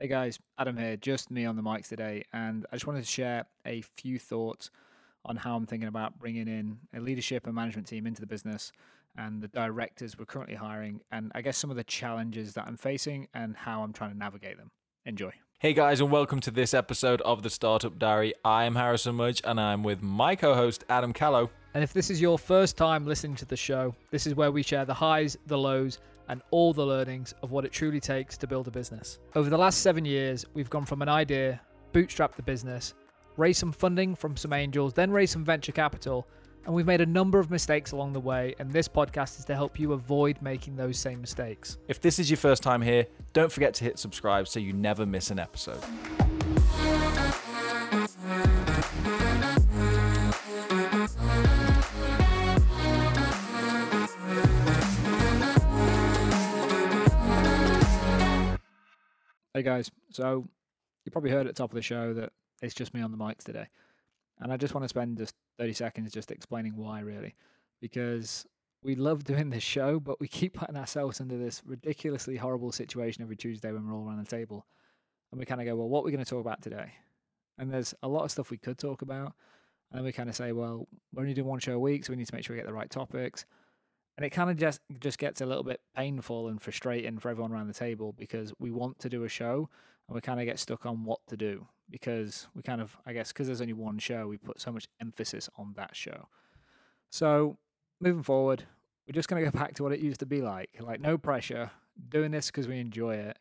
Hey guys, Adam here, just me on the mics today, and I just wanted to share a few thoughts on how I'm thinking about bringing in a leadership and management team into the business and the directors we're currently hiring, and I guess some of the challenges that I'm facing and how I'm trying to navigate them. Enjoy. Hey guys, and welcome to this episode of the Startup Diary. I'm Harrison Mudge, and I'm with my co host, Adam Callow. And if this is your first time listening to the show, this is where we share the highs, the lows, and all the learnings of what it truly takes to build a business. Over the last seven years, we've gone from an idea, bootstrap the business, raise some funding from some angels, then raise some venture capital, and we've made a number of mistakes along the way, and this podcast is to help you avoid making those same mistakes. If this is your first time here, don't forget to hit subscribe so you never miss an episode. Hey guys, so you probably heard at the top of the show that it's just me on the mics today. And I just want to spend just 30 seconds just explaining why, really. Because we love doing this show, but we keep putting ourselves into this ridiculously horrible situation every Tuesday when we're all around the table. And we kind of go, well, what are we going to talk about today? And there's a lot of stuff we could talk about. And then we kind of say, well, we're only doing one show a week, so we need to make sure we get the right topics. And it kind of just just gets a little bit painful and frustrating for everyone around the table because we want to do a show and we kind of get stuck on what to do because we kind of I guess because there's only one show we put so much emphasis on that show. So moving forward, we're just going to go back to what it used to be like. Like no pressure, doing this because we enjoy it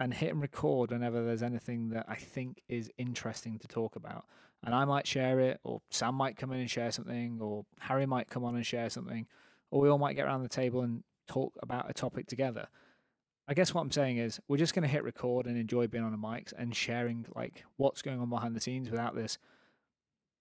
and hit and record whenever there's anything that I think is interesting to talk about. And I might share it or Sam might come in and share something or Harry might come on and share something or we all might get around the table and talk about a topic together. I guess what I'm saying is we're just going to hit record and enjoy being on the mics and sharing like what's going on behind the scenes without this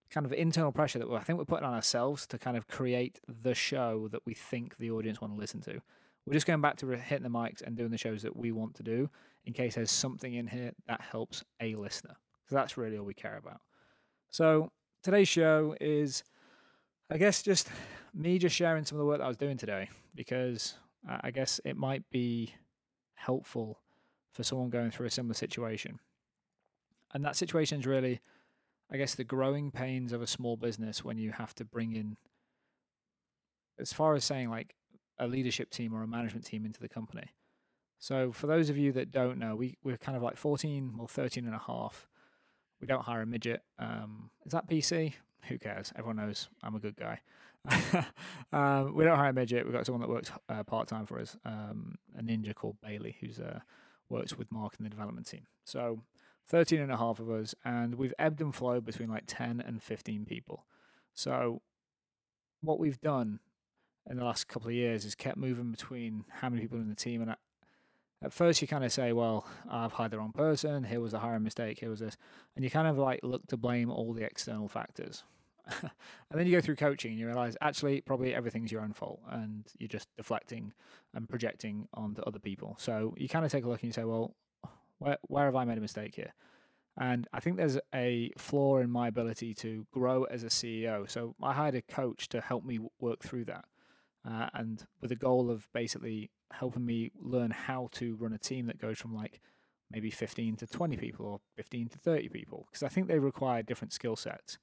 kind of internal pressure that I think we're putting on ourselves to kind of create the show that we think the audience want to listen to. We're just going back to hitting the mics and doing the shows that we want to do in case there's something in here that helps a listener. So that's really all we care about. So today's show is, I guess, just me just sharing some of the work that I was doing today because I guess it might be helpful for someone going through a similar situation. And that situation is really, I guess, the growing pains of a small business when you have to bring in, as far as saying like a leadership team or a management team into the company. So for those of you that don't know, we, we're kind of like 14 or 13 and a half. We don't hire a midget. Um, is that PC? Who cares? Everyone knows I'm a good guy. um, we don't hire a midget. We've got someone that works uh, part time for us, um, a ninja called Bailey, who's uh, works with Mark in the development team. So 13 and a half of us, and we've ebbed and flowed between like 10 and 15 people. So what we've done in the last couple of years is kept moving between how many people in the team. And at, at first, you kind of say, well, I've hired the wrong person. Here was the hiring mistake. Here was this. And you kind of like look to blame all the external factors. and then you go through coaching and you realize actually probably everything's your own fault and you're just deflecting and projecting onto other people. So you kind of take a look and you say, well, where, where have I made a mistake here? And I think there's a flaw in my ability to grow as a CEO. So I hired a coach to help me work through that. Uh, and with the goal of basically helping me learn how to run a team that goes from like maybe 15 to 20 people or 15 to 30 people, because I think they require different skill sets.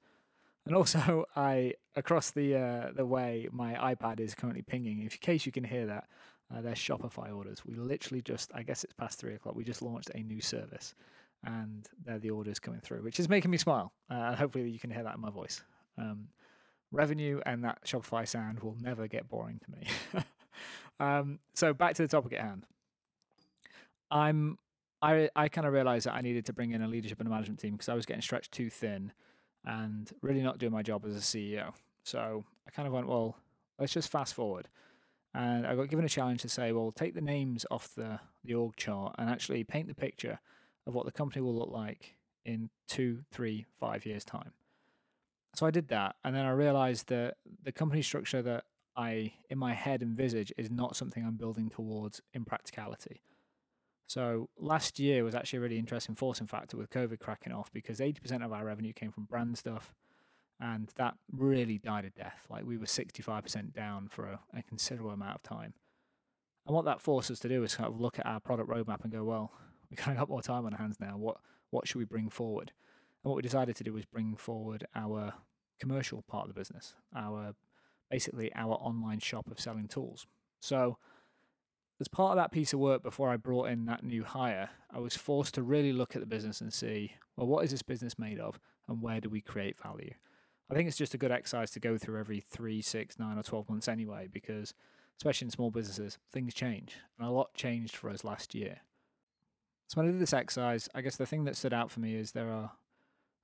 And also, I across the uh, the way my iPad is currently pinging. In case you can hear that, uh, there's Shopify orders. We literally just, I guess it's past three o'clock. We just launched a new service, and they're the orders coming through, which is making me smile. Uh, hopefully, you can hear that in my voice. Um, revenue and that Shopify sound will never get boring to me. um, so back to the topic at hand. I'm I I kind of realized that I needed to bring in a leadership and a management team because I was getting stretched too thin and really not doing my job as a CEO. So I kind of went, well, let's just fast forward. And I got given a challenge to say, well, take the names off the, the org chart and actually paint the picture of what the company will look like in two, three, five years' time. So I did that. And then I realized that the company structure that I, in my head, envisage is not something I'm building towards in practicality. So last year was actually a really interesting forcing factor with COVID cracking off because 80% of our revenue came from brand stuff. And that really died a death. Like we were 65% down for a, a considerable amount of time. And what that forced us to do is kind of look at our product roadmap and go, well, we kind of got more time on our hands now. What what should we bring forward? And what we decided to do was bring forward our commercial part of the business, our basically our online shop of selling tools. So as part of that piece of work before I brought in that new hire, I was forced to really look at the business and see, well, what is this business made of and where do we create value? I think it's just a good exercise to go through every three, six, nine, or 12 months anyway, because especially in small businesses, things change. And a lot changed for us last year. So when I did this exercise, I guess the thing that stood out for me is there are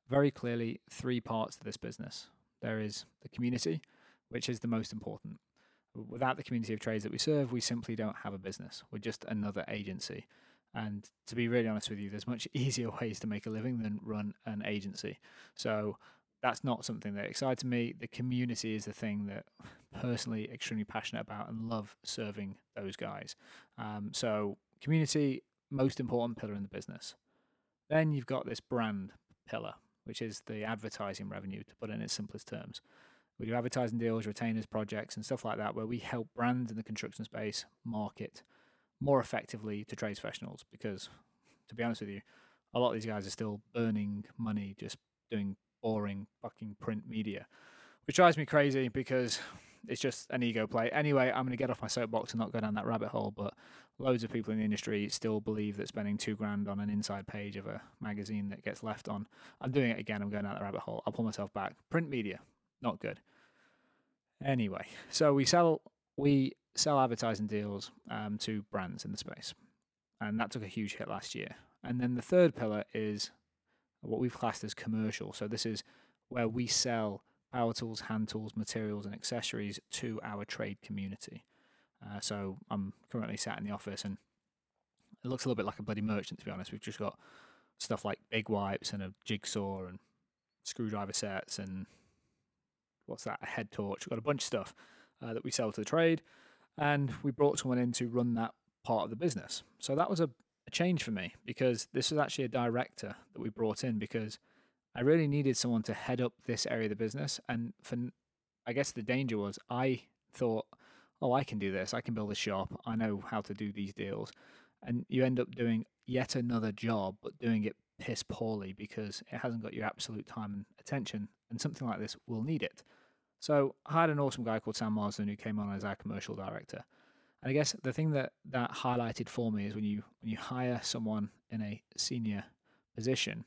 very clearly three parts to this business. There is the community, which is the most important. Without the community of trades that we serve, we simply don't have a business. We're just another agency. And to be really honest with you, there's much easier ways to make a living than run an agency. So that's not something that excites me. The community is the thing that personally extremely passionate about and love serving those guys. Um, so community, most important pillar in the business. Then you've got this brand pillar, which is the advertising revenue, to put it in its simplest terms. We do advertising deals, retainers, projects, and stuff like that, where we help brands in the construction space market more effectively to trades professionals. Because, to be honest with you, a lot of these guys are still burning money just doing boring fucking print media, which drives me crazy because it's just an ego play. Anyway, I'm going to get off my soapbox and not go down that rabbit hole, but loads of people in the industry still believe that spending two grand on an inside page of a magazine that gets left on. I'm doing it again. I'm going down that rabbit hole. I'll pull myself back. Print media, not good. Anyway, so we sell we sell advertising deals um, to brands in the space, and that took a huge hit last year. And then the third pillar is what we've classed as commercial. So this is where we sell power tools, hand tools, materials, and accessories to our trade community. Uh, so I'm currently sat in the office and it looks a little bit like a bloody merchant, to be honest. We've just got stuff like big wipes and a jigsaw and screwdriver sets and what's that, a head torch. We've got a bunch of stuff uh, that we sell to the trade. And we brought someone in to run that part of the business. So that was a, a change for me because this was actually a director that we brought in because I really needed someone to head up this area of the business. And for, I guess the danger was I thought, oh, I can do this. I can build a shop. I know how to do these deals. And you end up doing yet another job, but doing it piss poorly because it hasn't got your absolute time and attention. And something like this will need it. So I had an awesome guy called Sam Marsden who came on as our commercial director. And I guess the thing that that highlighted for me is when you when you hire someone in a senior position,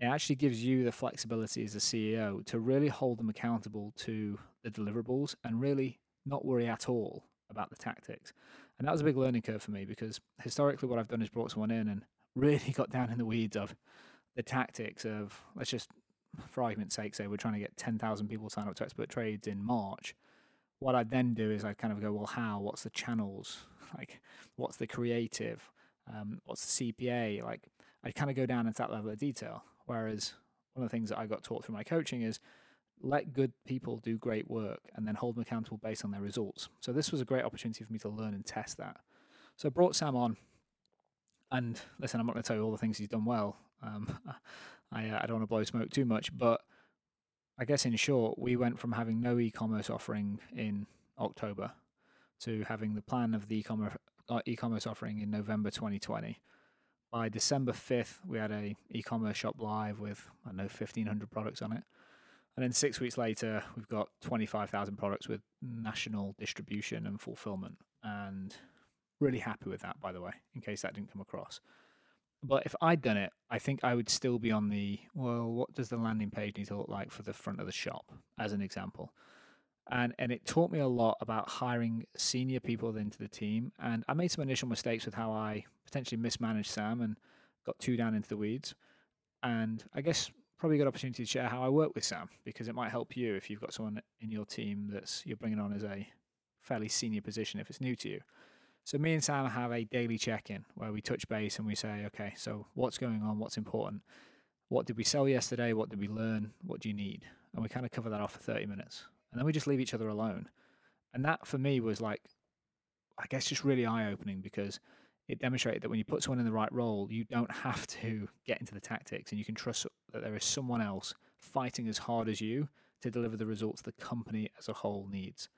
it actually gives you the flexibility as a CEO to really hold them accountable to the deliverables and really not worry at all about the tactics. And that was a big learning curve for me because historically, what I've done is brought someone in and really got down in the weeds of the tactics of, let's just, for argument's sake, say we're trying to get 10,000 people signed up to expert trades in March. What I'd then do is I'd kind of go, well, how? What's the channels? Like, what's the creative? Um, what's the CPA? Like, I'd kind of go down into that level of detail. Whereas one of the things that I got taught through my coaching is let good people do great work and then hold them accountable based on their results. So this was a great opportunity for me to learn and test that. So I brought Sam on, and listen, I'm not going to tell you all the things he's done well. Um, I, uh, I don't want to blow smoke too much, but I guess in short, we went from having no e-commerce offering in October to having the plan of the e-commerce uh, e-commerce offering in November 2020 by December 5th, we had a e-commerce shop live with I don't know 1500 products on it. And then 6 weeks later, we've got 25,000 products with national distribution and fulfillment and really happy with that by the way, in case that didn't come across. But if I'd done it, I think I would still be on the well, what does the landing page need to look like for the front of the shop as an example and and it taught me a lot about hiring senior people into the team. And I made some initial mistakes with how I potentially mismanaged Sam and got too down into the weeds. And I guess probably a good opportunity to share how I work with Sam because it might help you if you've got someone in your team that's you're bringing on as a fairly senior position if it's new to you. So me and Sam have a daily check-in where we touch base and we say, okay, so what's going on? What's important? What did we sell yesterday? What did we learn? What do you need? And we kind of cover that off for 30 minutes and then we just leave each other alone. And that for me was like, I guess, just really eye opening because it demonstrated that when you put someone in the right role, you don't have to get into the tactics and you can trust that there is someone else fighting as hard as you to deliver the results the company as a whole needs.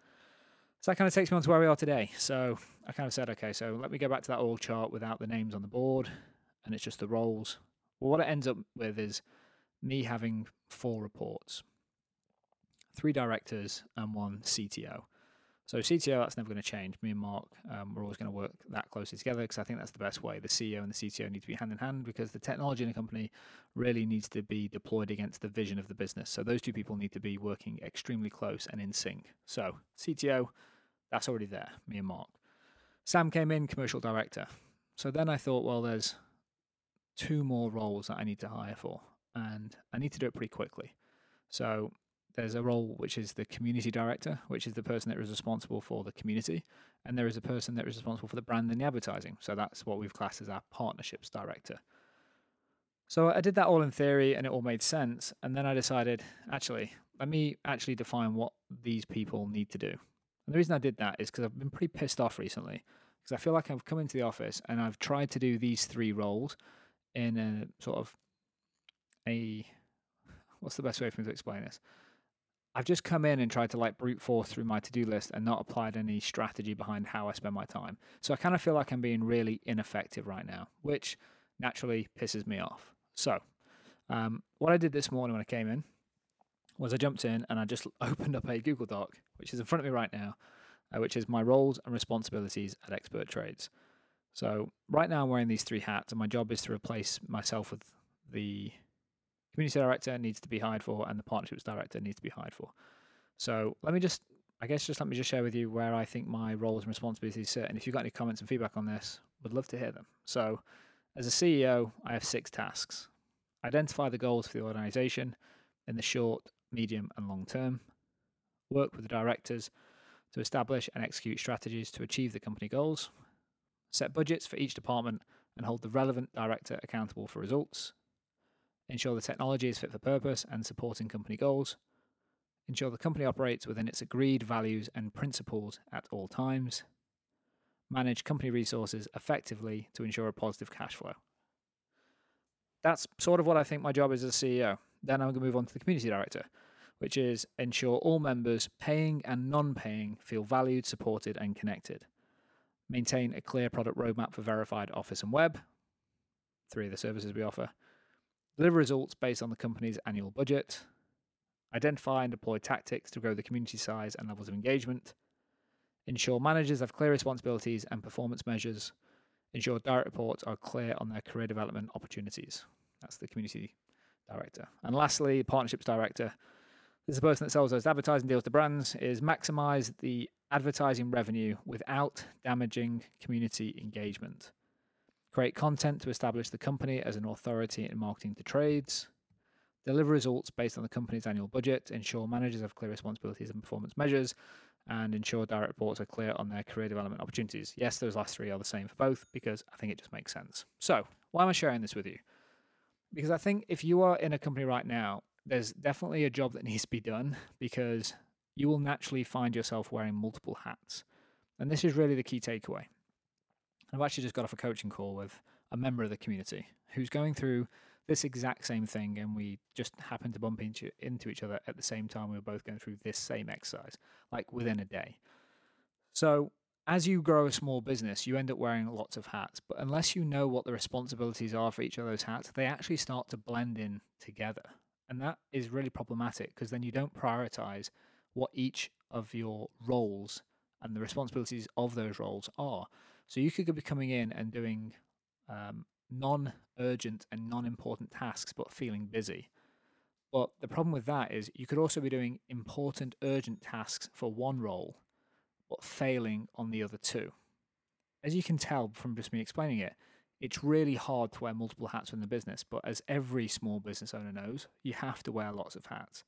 So that kind of takes me on to where we are today. So I kind of said, okay, so let me go back to that org chart without the names on the board and it's just the roles. Well, what it ends up with is me having four reports three directors and one CTO. So CTO, that's never going to change. Me and Mark, um, we're always going to work that closely together because I think that's the best way. The CEO and the CTO need to be hand in hand because the technology in a company really needs to be deployed against the vision of the business. So those two people need to be working extremely close and in sync. So CTO, that's already there. Me and Mark. Sam came in, commercial director. So then I thought, well, there's two more roles that I need to hire for, and I need to do it pretty quickly. So there's a role which is the community director, which is the person that is responsible for the community, and there is a person that is responsible for the brand and the advertising. So that's what we've classed as our partnerships director. So I did that all in theory and it all made sense. And then I decided, actually, let me actually define what these people need to do. And the reason I did that is because I've been pretty pissed off recently because I feel like I've come into the office and I've tried to do these three roles in a sort of a what's the best way for me to explain this? I've just come in and tried to like brute force through my to do list and not applied any strategy behind how I spend my time. So I kind of feel like I'm being really ineffective right now, which naturally pisses me off. So, um, what I did this morning when I came in was I jumped in and I just opened up a Google Doc, which is in front of me right now, uh, which is my roles and responsibilities at Expert Trades. So, right now I'm wearing these three hats, and my job is to replace myself with the community director needs to be hired for, and the partnerships director needs to be hired for. So let me just, I guess, just let me just share with you where I think my roles and responsibilities sit. And if you've got any comments and feedback on this, would love to hear them. So, as a CEO, I have six tasks: identify the goals for the organization in the short, medium, and long term. Work with the directors to establish and execute strategies to achieve the company goals. Set budgets for each department and hold the relevant director accountable for results ensure the technology is fit for purpose and supporting company goals, ensure the company operates within its agreed values and principles at all times, manage company resources effectively to ensure a positive cash flow. That's sort of what I think my job is as a CEO. Then I'm going to move on to the community director, which is ensure all members, paying and non paying, feel valued, supported, and connected. Maintain a clear product roadmap for verified office and web, three of the services we offer deliver results based on the company's annual budget, identify and deploy tactics to grow the community size and levels of engagement, ensure managers have clear responsibilities and performance measures, ensure direct reports are clear on their career development opportunities. That's the community director. And lastly, partnerships director. This is the person that sells those advertising deals to brands, is maximize the advertising revenue without damaging community engagement create content to establish the company as an authority in marketing to trades, deliver results based on the company's annual budget, ensure managers have clear responsibilities and performance measures, and ensure direct reports are clear on their career development opportunities. Yes, those last three are the same for both because I think it just makes sense. So, why am I sharing this with you? Because I think if you are in a company right now, there's definitely a job that needs to be done because you will naturally find yourself wearing multiple hats. And this is really the key takeaway. I've actually just got off a coaching call with a member of the community who's going through this exact same thing, and we just happened to bump into, into each other at the same time. We were both going through this same exercise, like within a day. So, as you grow a small business, you end up wearing lots of hats, but unless you know what the responsibilities are for each of those hats, they actually start to blend in together. And that is really problematic because then you don't prioritize what each of your roles and the responsibilities of those roles are. So you could be coming in and doing um, non urgent and non important tasks, but feeling busy. But the problem with that is you could also be doing important, urgent tasks for one role, but failing on the other two. As you can tell from just me explaining it, it's really hard to wear multiple hats in the business, but as every small business owner knows, you have to wear lots of hats.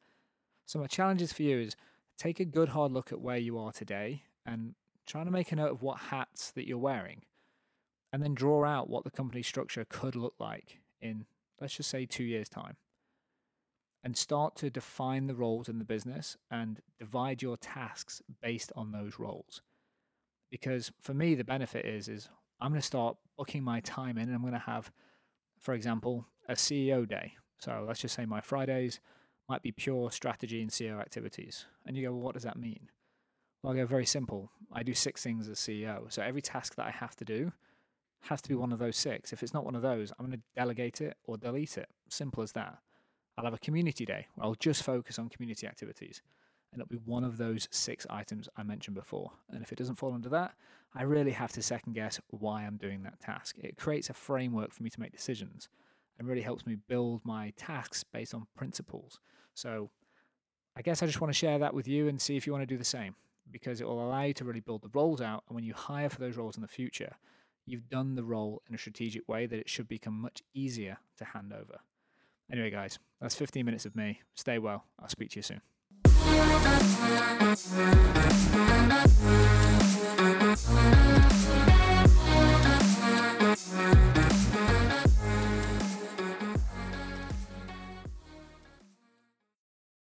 So, my challenges for you is take a good hard look at where you are today and trying to make a note of what hats that you're wearing and then draw out what the company structure could look like in, let's just say, two years' time. And start to define the roles in the business and divide your tasks based on those roles. Because for me, the benefit is, is I'm going to start booking my time in and I'm going to have, for example, a CEO day. So let's just say my Fridays might be pure strategy and CEO activities. And you go, well, what does that mean? Well, I go very simple. I do six things as CEO. So every task that I have to do, has to be one of those six. If it's not one of those, I'm going to delegate it or delete it. Simple as that. I'll have a community day where I'll just focus on community activities. And it'll be one of those six items I mentioned before. And if it doesn't fall under that, I really have to second guess why I'm doing that task. It creates a framework for me to make decisions and really helps me build my tasks based on principles. So I guess I just want to share that with you and see if you want to do the same because it will allow you to really build the roles out. And when you hire for those roles in the future, you've done the role in a strategic way that it should become much easier to hand over. Anyway, guys, that's 15 minutes of me. Stay well. I'll speak to you soon.